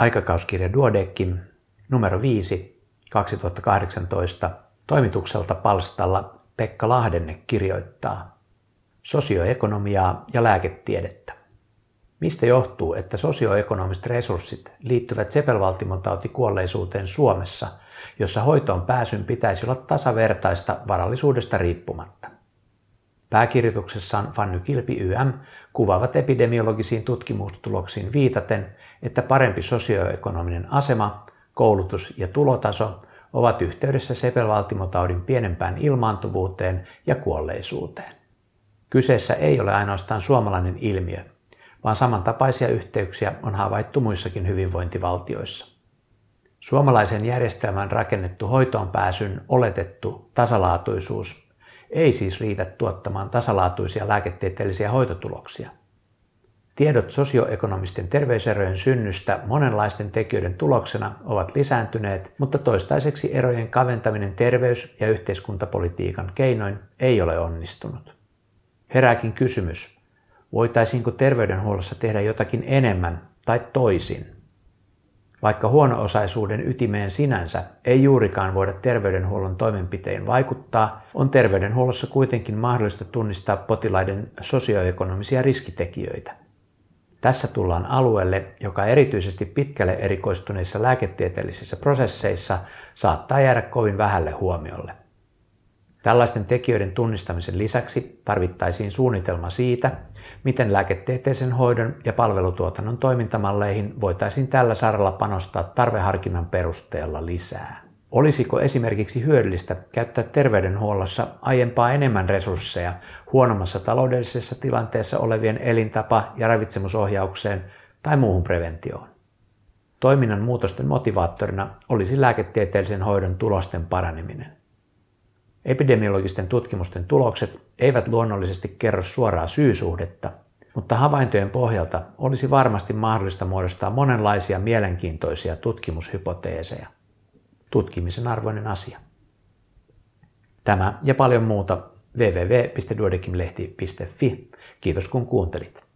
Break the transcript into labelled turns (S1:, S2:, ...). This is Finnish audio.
S1: aikakauskirja Duodeckim numero 5 2018 toimitukselta palstalla Pekka Lahdenne kirjoittaa Sosioekonomiaa ja lääketiedettä. Mistä johtuu, että sosioekonomiset resurssit liittyvät sepelvaltimon kuolleisuuteen Suomessa, jossa hoitoon pääsyn pitäisi olla tasavertaista varallisuudesta riippumatta? Pääkirjoituksessaan Fanny Kilpi YM kuvaavat epidemiologisiin tutkimustuloksiin viitaten, että parempi sosioekonominen asema, koulutus ja tulotaso ovat yhteydessä sepelvaltimotaudin pienempään ilmaantuvuuteen ja kuolleisuuteen. Kyseessä ei ole ainoastaan suomalainen ilmiö, vaan samantapaisia yhteyksiä on havaittu muissakin hyvinvointivaltioissa. Suomalaisen järjestelmän rakennettu hoitoon pääsyn oletettu tasalaatuisuus ei siis riitä tuottamaan tasalaatuisia lääketieteellisiä hoitotuloksia. Tiedot sosioekonomisten terveyserojen synnystä monenlaisten tekijöiden tuloksena ovat lisääntyneet, mutta toistaiseksi erojen kaventaminen terveys- ja yhteiskuntapolitiikan keinoin ei ole onnistunut. Herääkin kysymys, voitaisiinko terveydenhuollossa tehdä jotakin enemmän tai toisin? Vaikka huono-osaisuuden ytimeen sinänsä ei juurikaan voida terveydenhuollon toimenpiteen vaikuttaa, on terveydenhuollossa kuitenkin mahdollista tunnistaa potilaiden sosioekonomisia riskitekijöitä. Tässä tullaan alueelle, joka erityisesti pitkälle erikoistuneissa lääketieteellisissä prosesseissa saattaa jäädä kovin vähälle huomiolle. Tällaisten tekijöiden tunnistamisen lisäksi tarvittaisiin suunnitelma siitä, miten lääketieteellisen hoidon ja palvelutuotannon toimintamalleihin voitaisiin tällä saralla panostaa tarveharkinnan perusteella lisää. Olisiko esimerkiksi hyödyllistä käyttää terveydenhuollossa aiempaa enemmän resursseja huonommassa taloudellisessa tilanteessa olevien elintapa- ja ravitsemusohjaukseen tai muuhun preventioon? Toiminnan muutosten motivaattorina olisi lääketieteellisen hoidon tulosten paraneminen. Epidemiologisten tutkimusten tulokset eivät luonnollisesti kerro suoraa syysuhdetta, mutta havaintojen pohjalta olisi varmasti mahdollista muodostaa monenlaisia mielenkiintoisia tutkimushypoteeseja. Tutkimisen arvoinen asia. Tämä ja paljon muuta www.duodekimlehti.fi. Kiitos kun kuuntelit.